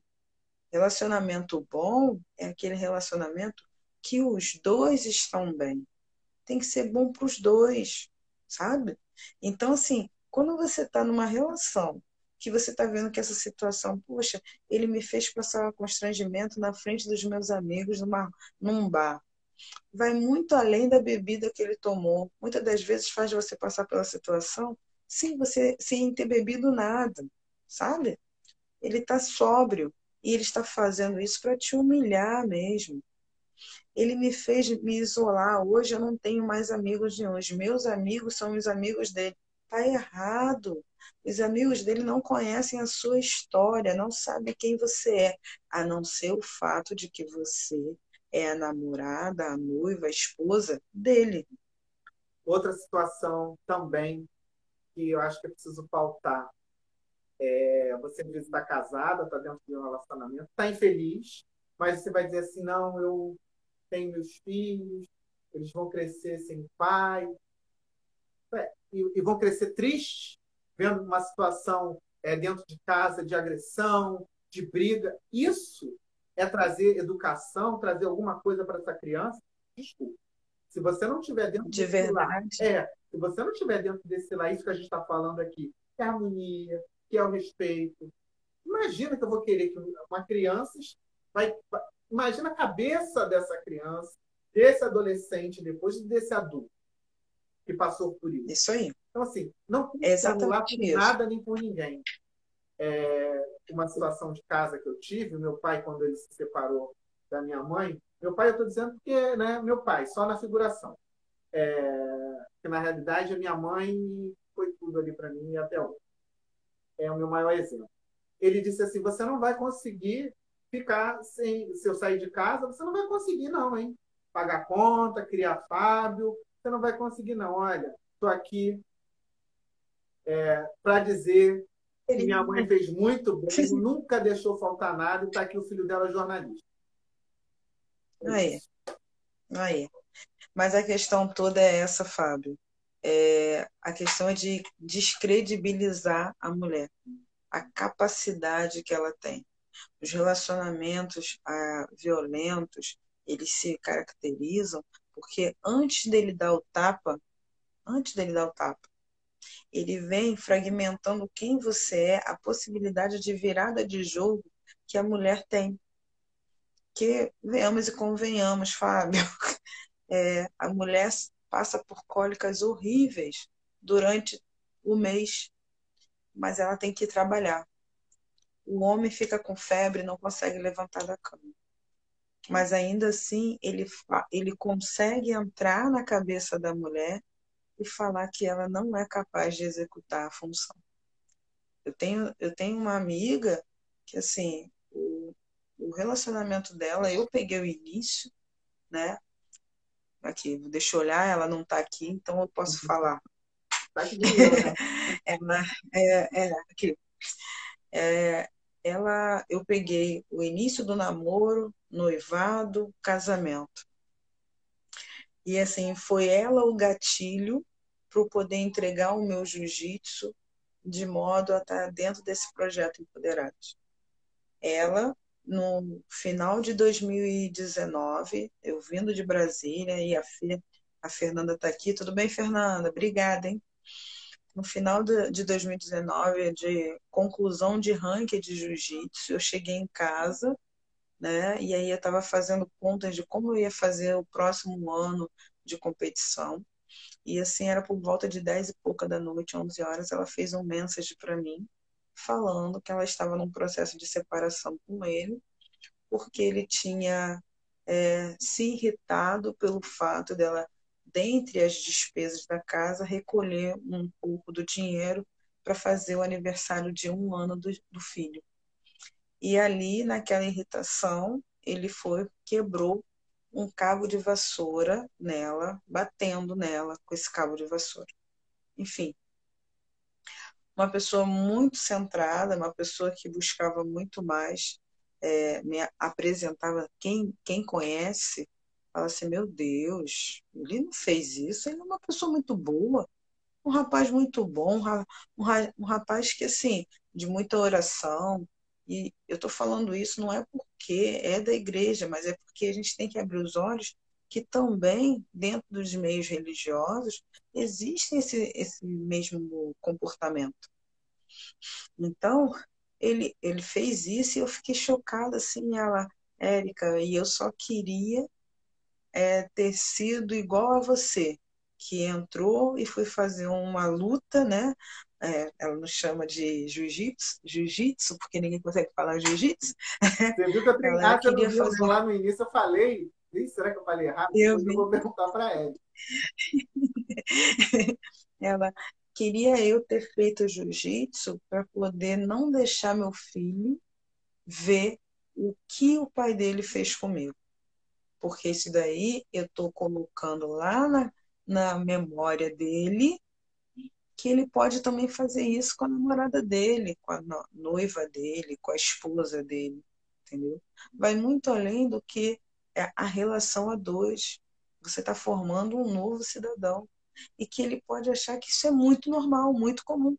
Relacionamento bom é aquele relacionamento que os dois estão bem. Tem que ser bom para os dois, sabe? Então, assim, quando você está numa relação que você está vendo que essa situação, poxa, ele me fez passar constrangimento na frente dos meus amigos numa, num bar. Vai muito além da bebida que ele tomou. Muitas das vezes faz você passar pela situação sem você sem ter bebido nada, sabe? Ele está sóbrio e ele está fazendo isso para te humilhar mesmo. Ele me fez me isolar. Hoje eu não tenho mais amigos de hoje. Meus amigos são os amigos dele. Tá errado. Os amigos dele não conhecem a sua história, não sabem quem você é, a não ser o fato de que você é a namorada, a noiva, a esposa dele. Outra situação também que eu acho que é preciso pautar. É, você está casada, está dentro de um relacionamento, está infeliz, mas você vai dizer assim, não, eu tenho meus filhos, eles vão crescer sem pai, é, e, e, vão crescer tristes, vendo uma situação é, dentro de casa de agressão, de briga. Isso é trazer educação, trazer alguma coisa para essa criança? Desculpa. Se você não tiver dentro de verdade. É, se você não tiver dentro desse lá, isso que a gente está falando aqui, que é harmonia, que é o respeito. Imagina que eu vou querer que uma criança vai, imagina a cabeça dessa criança, desse adolescente, depois desse adulto que passou por isso. Isso aí. Então, assim, não tem celular por nada nem por ninguém. É, uma situação de casa que eu tive, meu pai, quando ele se separou da minha mãe, meu pai, eu estou dizendo porque, né, meu pai, só na figuração. É, que na realidade a minha mãe foi tudo ali para mim e até hoje. É o meu maior exemplo. Ele disse assim: você não vai conseguir ficar sem. Se eu sair de casa, você não vai conseguir, não, hein? Pagar conta, criar Fábio, você não vai conseguir, não. Olha, estou aqui é, para dizer que minha mãe fez muito bem, nunca deixou faltar nada, e está aqui o filho dela jornalista. É aí. Aí. Mas a questão toda é essa, Fábio. É, a questão é de descredibilizar a mulher, a capacidade que ela tem. Os relacionamentos ah, violentos, eles se caracterizam porque antes dele dar o tapa, antes dele dar o tapa, ele vem fragmentando quem você é, a possibilidade de virada de jogo que a mulher tem. Que venhamos e convenhamos, Fábio, é, a mulher passa por cólicas horríveis durante o mês, mas ela tem que trabalhar. O homem fica com febre, não consegue levantar da cama. Mas ainda assim, ele, ele consegue entrar na cabeça da mulher e falar que ela não é capaz de executar a função. Eu tenho, eu tenho uma amiga que, assim, o, o relacionamento dela, eu peguei o início, né? Aqui, deixa eu olhar, ela não está aqui, então eu posso uhum. falar. Tá né? ela, é, é, aqui. É, ela, eu peguei o início do namoro, noivado, casamento. E assim, foi ela o gatilho para poder entregar o meu jiu-jitsu de modo a estar dentro desse projeto Empoderados. Ela, no final de 2019, eu vindo de Brasília e a, a Fernanda está aqui. Tudo bem, Fernanda? Obrigada, hein? No final de 2019, de conclusão de ranking de jiu-jitsu, eu cheguei em casa, né? E aí eu estava fazendo contas de como eu ia fazer o próximo ano de competição. E assim, era por volta de 10 e pouca da noite, 11 horas, ela fez um message para mim, falando que ela estava num processo de separação com ele, porque ele tinha é, se irritado pelo fato dela, dentre as despesas da casa, recolher um pouco do dinheiro para fazer o aniversário de um ano do, do filho. E ali, naquela irritação, ele foi, quebrou um cabo de vassoura nela, batendo nela com esse cabo de vassoura. Enfim, uma pessoa muito centrada, uma pessoa que buscava muito mais, é, me apresentava, quem, quem conhece, fala assim, meu Deus, ele não fez isso, ele é uma pessoa muito boa, um rapaz muito bom, um rapaz que, assim, de muita oração, e eu estou falando isso não é porque é da igreja, mas é porque a gente tem que abrir os olhos que também, dentro dos meios religiosos, existe esse, esse mesmo comportamento. Então, ele, ele fez isso e eu fiquei chocada, assim, ela, Érica, e eu só queria é, ter sido igual a você. que entrou e foi fazer uma luta, né? É, ela nos chama de jiu-jitsu, jiu-jitsu, porque ninguém consegue falar jiu-jitsu. Você viu que eu treinei, ela queria fazer... lá no início, eu falei, será que eu falei errado? Eu, eu vou perguntar para ela. ela queria eu ter feito jiu-jitsu para poder não deixar meu filho ver o que o pai dele fez comigo. Porque isso daí eu estou colocando lá na, na memória dele que ele pode também fazer isso com a namorada dele, com a noiva dele, com a esposa dele, entendeu? Vai muito além do que é a relação a dois. Você está formando um novo cidadão e que ele pode achar que isso é muito normal, muito comum,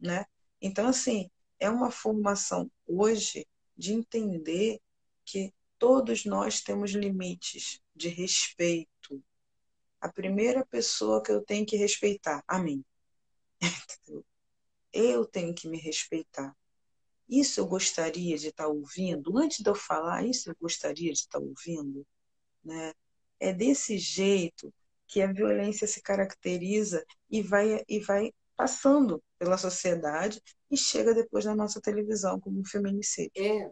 né? Então, assim, é uma formação hoje de entender que todos nós temos limites de respeito. A primeira pessoa que eu tenho que respeitar, a mim. Eu tenho que me respeitar. Isso eu gostaria de estar ouvindo. Antes de eu falar, isso eu gostaria de estar ouvindo. Né? É desse jeito que a violência se caracteriza e vai, e vai passando pela sociedade e chega depois na nossa televisão como um feminicídio. É,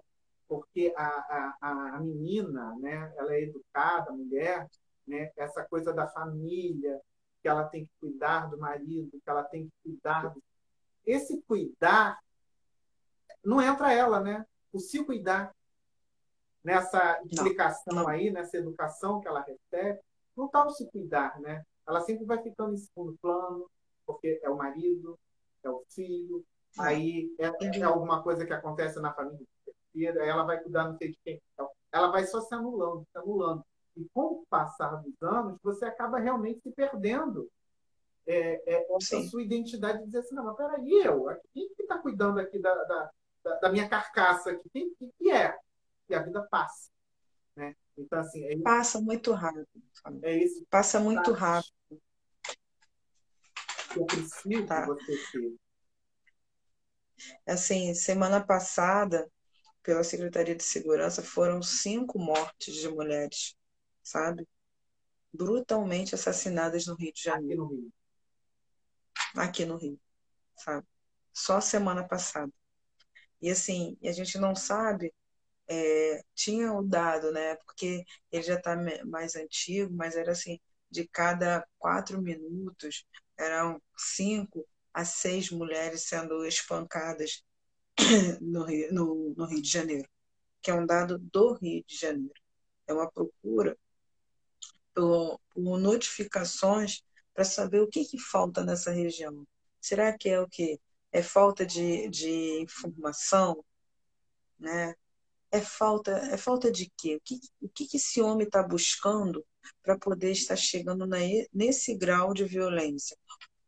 porque a, a, a menina, né, ela é educada, a mulher, né, essa coisa da família, que ela tem que cuidar do marido, que ela tem que cuidar. Do... Esse cuidar não entra ela, né? O se cuidar nessa explicação não, não. aí, nessa educação que ela recebe, não está o se cuidar, né? Ela sempre vai ficando em segundo plano, porque é o marido, é o filho, aí é, é alguma coisa que acontece na família terceira, ela vai cuidar não sei de quem. Então, ela vai só se anulando, se anulando. E com o passar dos anos, você acaba realmente se perdendo é, é, a sua identidade de dizer assim, não, mas peraí, eu, quem que está cuidando aqui da, da, da, minha carcaça aqui? Quem que é? E a vida passa. Né? Então, assim, é Passa muito rápido. É isso. Passa muito rápido que eu preciso tá. você ter? Assim, semana passada, pela Secretaria de Segurança, foram cinco mortes de mulheres, sabe? Brutalmente assassinadas no Rio de Janeiro. Aqui no Rio. Aqui no Rio, sabe? Só semana passada. E assim, a gente não sabe é, tinha o dado, né? Porque ele já está mais antigo, mas era assim, de cada quatro minutos eram cinco a seis mulheres sendo espancadas no Rio, no, no Rio de Janeiro, que é um dado do Rio de Janeiro. É uma procura por, por notificações para saber o que, que falta nessa região. Será que é o que? É falta de, de informação? Né? É falta, é falta de quê? O que, o que, que esse homem está buscando para poder estar chegando na, nesse grau de violência?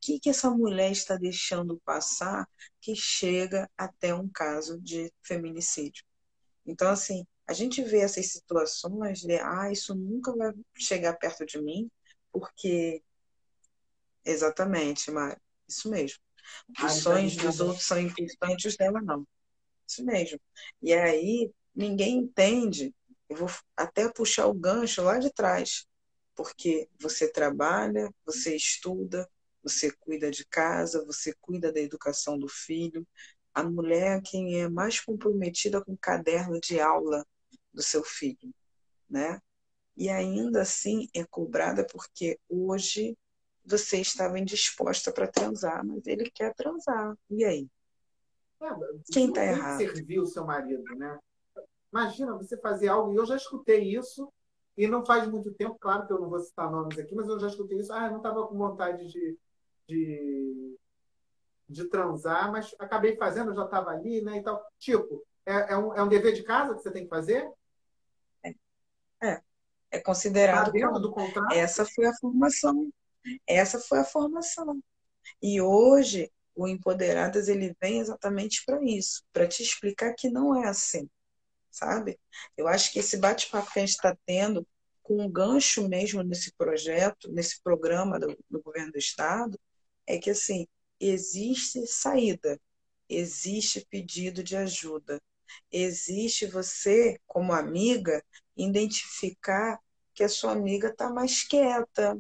O que, que essa mulher está deixando passar que chega até um caso de feminicídio? Então, assim, a gente vê essas situações de, ah, isso nunca vai chegar perto de mim, porque. Exatamente, Mari, isso mesmo. Os sonhos dos outros são importantes, os dela não. Isso mesmo. E aí, ninguém entende. Eu vou até puxar o gancho lá de trás, porque você trabalha, você estuda, você cuida de casa, você cuida da educação do filho. A mulher é quem é mais comprometida com o caderno de aula do seu filho, né? E ainda assim é cobrada porque hoje você estava indisposta para transar, mas ele quer transar. E aí? É, Quem está errado? Servir o seu marido, né? Imagina você fazer algo, e eu já escutei isso, e não faz muito tempo, claro que eu não vou citar nomes aqui, mas eu já escutei isso. Ah, eu não estava com vontade de, de, de transar, mas acabei fazendo, já estava ali, né? Então, tipo, é, é, um, é um dever de casa que você tem que fazer? É. É, é considerado. Tá do contrato? Essa foi a formação. Essa foi a formação. E hoje, o Empoderadas ele vem exatamente para isso, para te explicar que não é assim sabe? Eu acho que esse bate-papo que a gente está tendo, com um gancho mesmo nesse projeto, nesse programa do, do governo do Estado, é que, assim, existe saída, existe pedido de ajuda, existe você, como amiga, identificar que a sua amiga está mais quieta,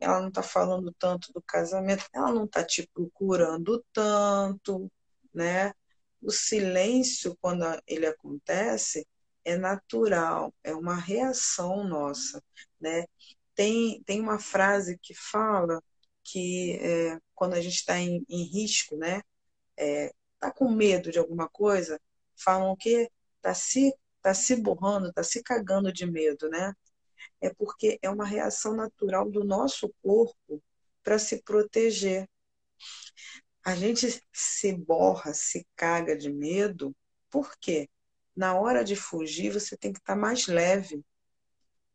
ela não está falando tanto do casamento, ela não está te procurando tanto, né? O silêncio, quando ele acontece, é natural, é uma reação nossa, né? Tem, tem uma frase que fala que é, quando a gente está em, em, risco, né? É, tá com medo de alguma coisa, falam que tá se tá se borrando, tá se cagando de medo, né? É porque é uma reação natural do nosso corpo para se proteger. A gente se borra, se caga de medo, por quê? Na hora de fugir, você tem que estar tá mais leve.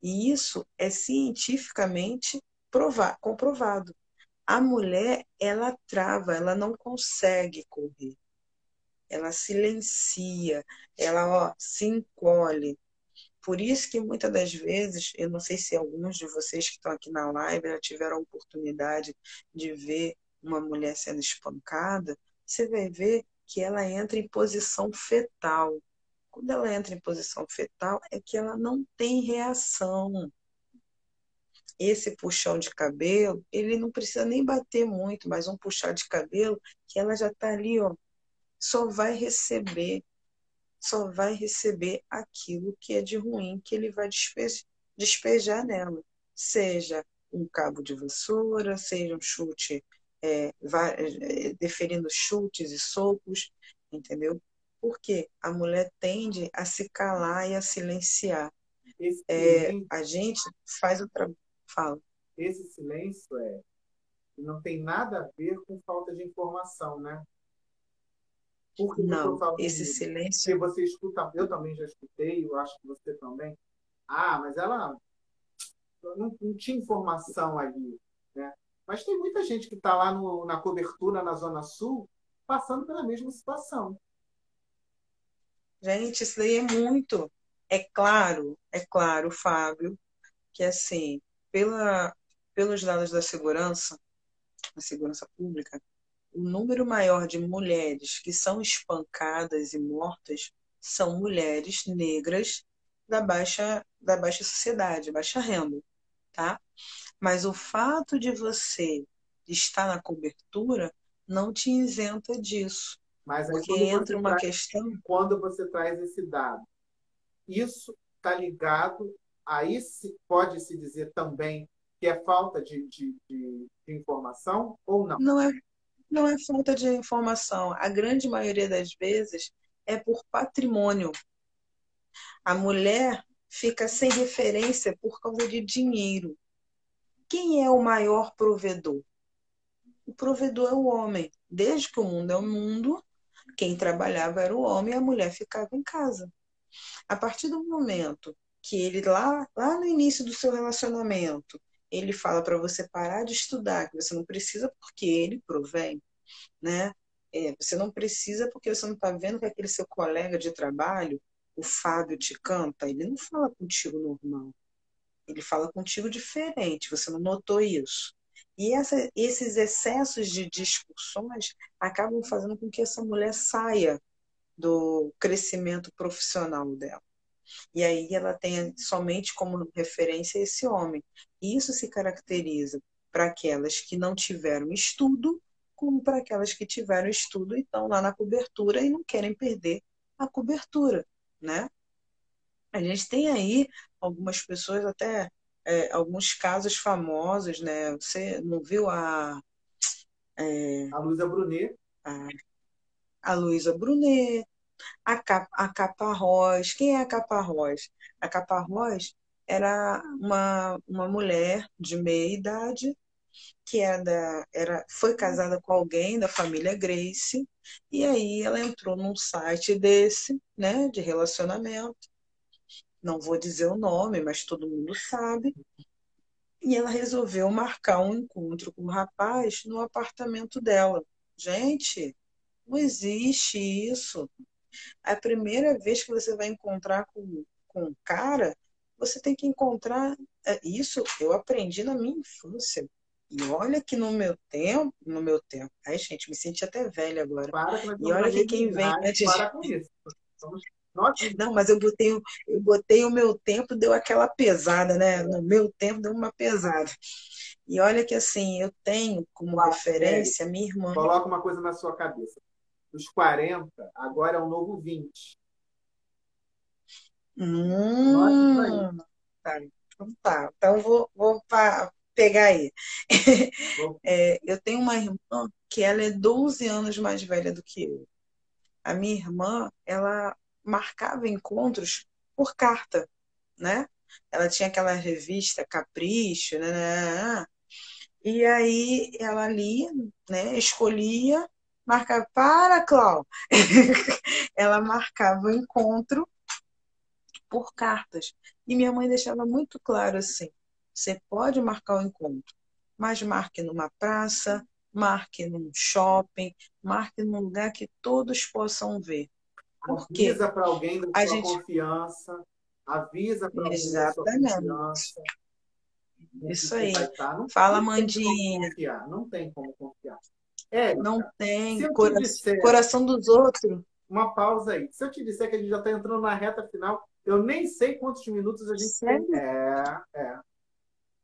E isso é cientificamente provar, comprovado. A mulher, ela trava, ela não consegue correr. Ela silencia, ela ó, se encolhe. Por isso que muitas das vezes, eu não sei se alguns de vocês que estão aqui na live já tiveram a oportunidade de ver uma mulher sendo espancada, você vai ver que ela entra em posição fetal. Quando ela entra em posição fetal, é que ela não tem reação esse puxão de cabelo, ele não precisa nem bater muito, mas um puxar de cabelo que ela já está ali, ó, só vai receber, só vai receber aquilo que é de ruim que ele vai despejar, despejar nela, seja um cabo de vassoura, seja um chute, é, vai, é, deferindo chutes e socos, entendeu? Porque a mulher tende a se calar e a silenciar. É, a gente faz o trabalho Fala. Esse silêncio é não tem nada a ver com falta de informação, né? Por que não, esse isso? silêncio. Porque você escuta, eu também já escutei, eu acho que você também. Ah, mas ela não, não tinha informação ali, né? Mas tem muita gente que está lá no, na cobertura na Zona Sul passando pela mesma situação. Gente, isso daí é muito. É claro, é claro, Fábio, que assim, pela, pelos dados da segurança, da segurança pública, o número maior de mulheres que são espancadas e mortas são mulheres negras da baixa, da baixa sociedade, baixa renda, tá? Mas o fato de você estar na cobertura não te isenta disso. Mas porque entra uma traz, questão. Quando você traz esse dado, isso está ligado aí se pode se dizer também que é falta de, de, de, de informação ou não? Não é, não é falta de informação. A grande maioria das vezes é por patrimônio. A mulher fica sem referência por causa de dinheiro. Quem é o maior provedor? O provedor é o homem. Desde que o mundo é o mundo, quem trabalhava era o homem e a mulher ficava em casa. A partir do momento que ele lá, lá no início do seu relacionamento, ele fala para você parar de estudar, que você não precisa porque ele provém, né? É, você não precisa porque você não está vendo que aquele seu colega de trabalho, o Fábio, te canta. Ele não fala contigo normal. Ele fala contigo diferente. Você não notou isso? E essa, esses excessos de discussões acabam fazendo com que essa mulher saia do crescimento profissional dela. E aí ela tem somente como referência esse homem. Isso se caracteriza para aquelas que não tiveram estudo, como para aquelas que tiveram estudo e estão lá na cobertura e não querem perder a cobertura, né? A gente tem aí algumas pessoas, até é, alguns casos famosos, né? Você não viu a. É, a Luísa Brunet. A, a Luísa Brunet, a, Cap, a Caparrós. Quem é a Caparrós? A Caparrós era uma, uma mulher de meia idade que era, da, era foi casada com alguém da família Grace e aí ela entrou num site desse, né, de relacionamento. Não vou dizer o nome, mas todo mundo sabe. E ela resolveu marcar um encontro com o rapaz no apartamento dela. Gente, não existe isso. A primeira vez que você vai encontrar com, com um cara, você tem que encontrar. É, isso eu aprendi na minha infância. E olha que no meu tempo, no meu tempo, ai gente, me senti até velha agora. Para, e olha que quem vem antes para com isso. Nossa. Não, mas eu botei, eu botei o meu tempo, deu aquela pesada, né? No meu tempo deu uma pesada. E olha que assim, eu tenho como referência minha irmã. Coloca uma coisa na sua cabeça. Os 40, agora é o novo 20. Hum, tá. Então tá. Então vou, vou pegar aí. É, eu tenho uma irmã que ela é 12 anos mais velha do que eu. A minha irmã, ela marcava encontros por carta, né? Ela tinha aquela revista Capricho, né? né, né, né e aí ela lia, né? Escolhia, marcava para Clau. ela marcava o encontro por cartas. E minha mãe deixava muito claro assim: você pode marcar o encontro, mas marque numa praça, marque num shopping, marque num lugar que todos possam ver. Porque avisa para alguém da sua gente... confiança, avisa para alguém da sua confiança. Isso aí. Não Fala, Mandinha. Não tem como confiar. É, não tem. Cora... Disser... Coração dos outros. Uma pausa aí. Se eu te disser que a gente já está entrando na reta final, eu nem sei quantos minutos a gente Sério? tem. É, é.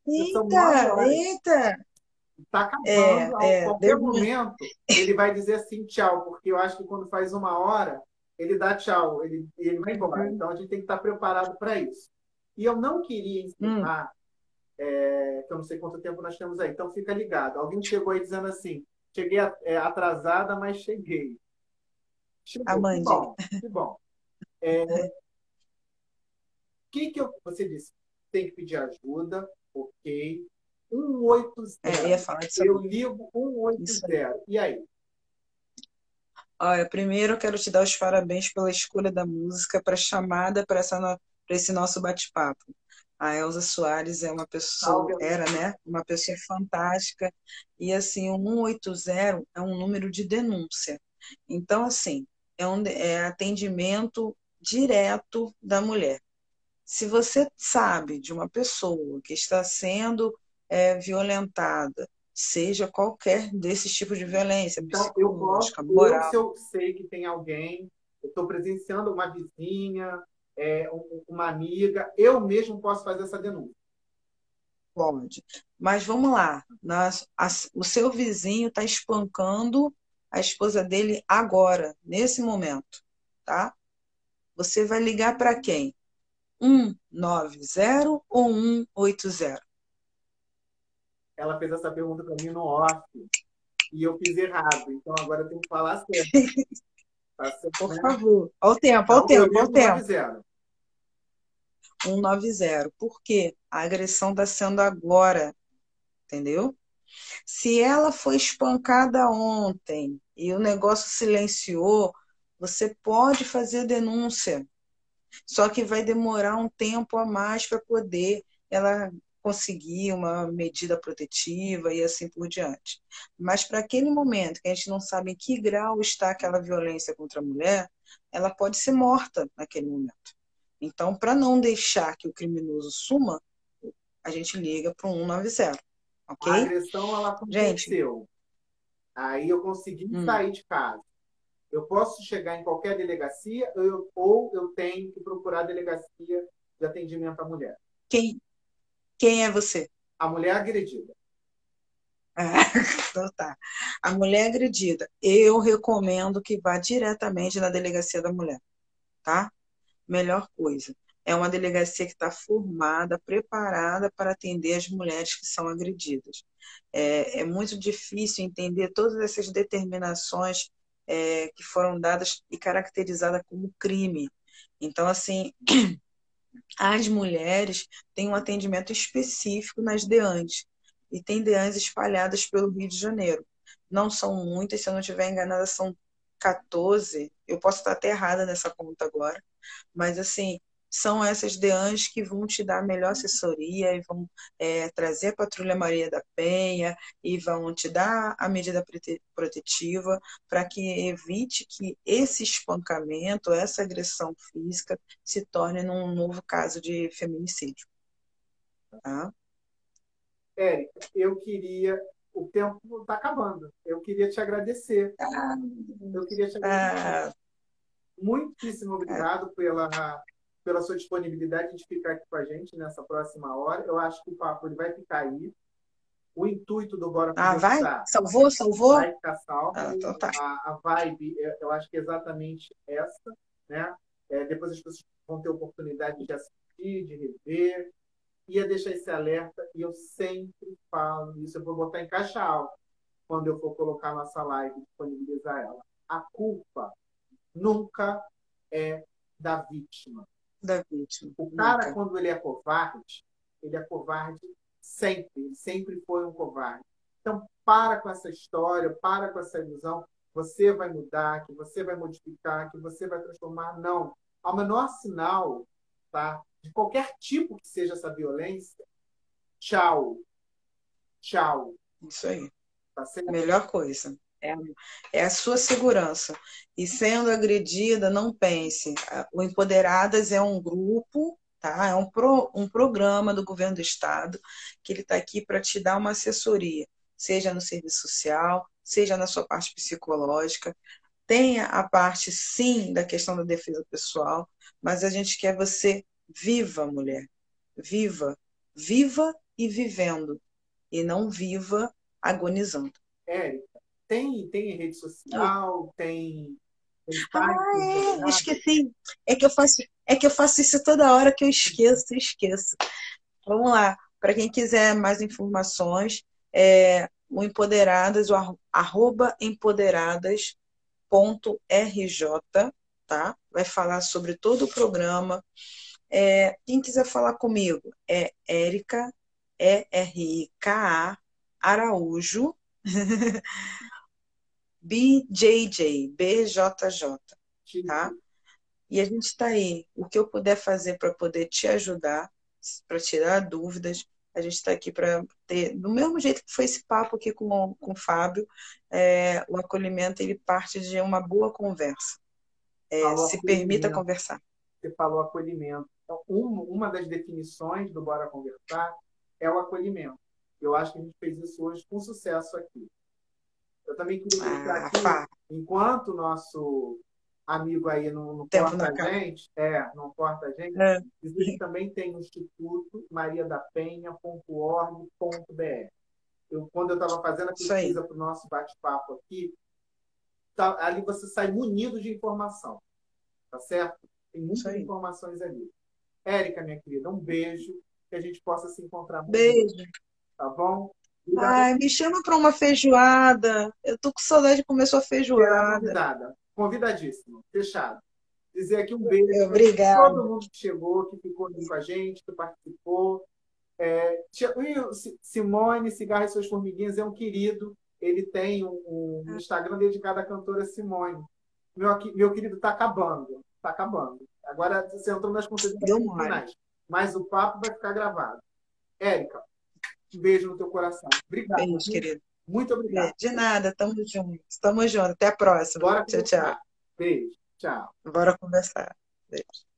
Eita, eita. Está acabando. É, a qualquer deu... momento, ele vai dizer assim, tchau, porque eu acho que quando faz uma hora, ele dá tchau, ele, ele vai embora. Uhum. Então a gente tem que estar preparado para isso. E eu não queria encerrar, hum. é, que eu não sei quanto tempo nós temos aí, então fica ligado. Alguém chegou aí dizendo assim: cheguei é, atrasada, mas cheguei. Chegou. Amande. Que bom. Que bom. É, que que eu, você disse? Tem que pedir ajuda, ok. 180. É, eu, ia falar disso eu ligo 180. E aí? Olha, primeiro eu quero te dar os parabéns pela escolha da música para chamada para esse nosso bate-papo. A Elza Soares é uma pessoa, era, né? Uma pessoa fantástica. E assim, o 180 é um número de denúncia. Então, assim, é um é atendimento direto da mulher. Se você sabe de uma pessoa que está sendo é, violentada, seja qualquer desses tipos de violência, então, eu posso, moral. Eu, se eu sei que tem alguém, eu estou presenciando uma vizinha, é, uma amiga, eu mesmo posso fazer essa denúncia. Pode. Mas vamos lá. Nas, a, o seu vizinho está espancando a esposa dele agora, nesse momento, tá? Você vai ligar para quem? 190 ou 180? ela fez essa pergunta para mim no off e eu fiz errado. Então agora eu tenho que falar certo. Tá certo Por né? favor. Olha o tempo, olha o tempo, olha o tempo. 190. Por quê? A agressão está sendo agora. Entendeu? Se ela foi espancada ontem e o negócio silenciou, você pode fazer denúncia. Só que vai demorar um tempo a mais para poder ela conseguir uma medida protetiva e assim por diante. Mas para aquele momento que a gente não sabe em que grau está aquela violência contra a mulher, ela pode ser morta naquele momento. Então, para não deixar que o criminoso suma, a gente liga para o 190. Ok? A agressão ela aconteceu. Gente, Aí eu consegui hum. sair de casa. Eu posso chegar em qualquer delegacia ou eu, ou eu tenho que procurar a delegacia de atendimento à mulher. Quem, quem é você? A mulher agredida. Ah, então tá. A mulher agredida. Eu recomendo que vá diretamente na delegacia da mulher, tá? Melhor coisa. É uma delegacia que está formada, preparada para atender as mulheres que são agredidas. É, é muito difícil entender todas essas determinações é, que foram dadas e caracterizadas como crime. Então, assim, as mulheres têm um atendimento específico nas DEANs, e tem DEANs espalhadas pelo Rio de Janeiro. Não são muitas, se eu não estiver enganada, são 14. Eu posso estar até errada nessa conta agora, mas assim, são essas DEANs que vão te dar a melhor assessoria e vão é, trazer a Patrulha Maria da Penha e vão te dar a medida protetiva para que evite que esse espancamento, essa agressão física se torne num novo caso de feminicídio. Tá? Érica, eu queria. O tempo está acabando. Eu queria te agradecer. Ah, eu queria te agradecer. Ah muitíssimo obrigado pela, pela sua disponibilidade de ficar aqui com a gente nessa próxima hora. Eu acho que o papo ele vai ficar aí. O intuito do Bora Ah, vai? Salvou? Salvou? Vai ficar salvo. Ah, então tá. a, a vibe, eu acho que é exatamente essa. Né? É, depois as pessoas vão ter oportunidade de assistir, de rever. Ia deixar esse alerta, e eu sempre falo isso, eu vou botar em caixa alta quando eu for colocar nossa live e disponibilizar ela. A culpa nunca é da vítima. Da vítima. O cara, nunca. quando ele é covarde, ele é covarde sempre. Ele sempre foi um covarde. Então, para com essa história, para com essa ilusão. Você vai mudar, que você vai modificar, que você vai transformar. Não. Ao menor sinal tá, de qualquer tipo que seja essa violência, tchau. Tchau. Isso aí. Tá certo? Melhor coisa. É, é a sua segurança. E sendo agredida, não pense. O Empoderadas é um grupo, tá? É um, pro, um programa do governo do estado que ele está aqui para te dar uma assessoria, seja no serviço social, seja na sua parte psicológica. Tenha a parte, sim, da questão da defesa pessoal, mas a gente quer você viva, mulher. Viva. Viva e vivendo. E não viva agonizando. Érica, tem, tem rede social, tem. tem Ah, é, tem- esqueci. É que eu faço, é que eu faço isso toda hora que eu esqueço, esqueço. Vamos lá. Para quem quiser mais informações, é o Empoderadas, o arro- arroba empoderadas.rj, tá? Vai falar sobre todo o programa. É, quem quiser falar comigo é Érica, E-R-I-K-A, Araújo, BJJ, BJJ, tá? E a gente está aí. O que eu puder fazer para poder te ajudar, para tirar dúvidas, a gente está aqui para ter, do mesmo jeito que foi esse papo aqui com, com o Fábio, é, o acolhimento ele parte de uma boa conversa. É, se permita conversar. Você falou acolhimento. Então, um- uma das definições do Bora Conversar é o acolhimento. Eu acho que a gente fez isso hoje com sucesso aqui. Eu também queria Ah, aqui, enquanto o nosso amigo aí não, não corta a gente, é, não corta a gente, É. que também tem o Instituto mariadapenha.org.br. Eu, quando eu estava fazendo a pesquisa para o nosso bate-papo aqui, tá- ali você sai munido de informação. Tá certo? Tem muitas informações ali. Érica, minha querida, um beijo. Que a gente possa se encontrar muito, Beijo. tá bom? Obrigado Ai, me chama para uma feijoada. Eu tô com saudade de comer sua feijoada. convidada. Convidadíssimo. Fechado. Dizer aqui um beijo para Obrigada. todo mundo que chegou, que ficou aqui com a gente, que participou. É, Simone, Cigarro e Suas Formiguinhas, é um querido. Ele tem um, um Instagram dedicado à cantora Simone. Meu, meu querido, está acabando. Está acabando. Agora você entrou nas mole. finais. Mas o papo vai ficar gravado. Érica, um beijo no teu coração. Obrigado. Beijo, querido. Muito obrigado. De nada, tamo junto. Tamo junto. Até a próxima. Bora Tchau, tchau. conversar. Beijo. Tchau. Bora conversar. Beijo.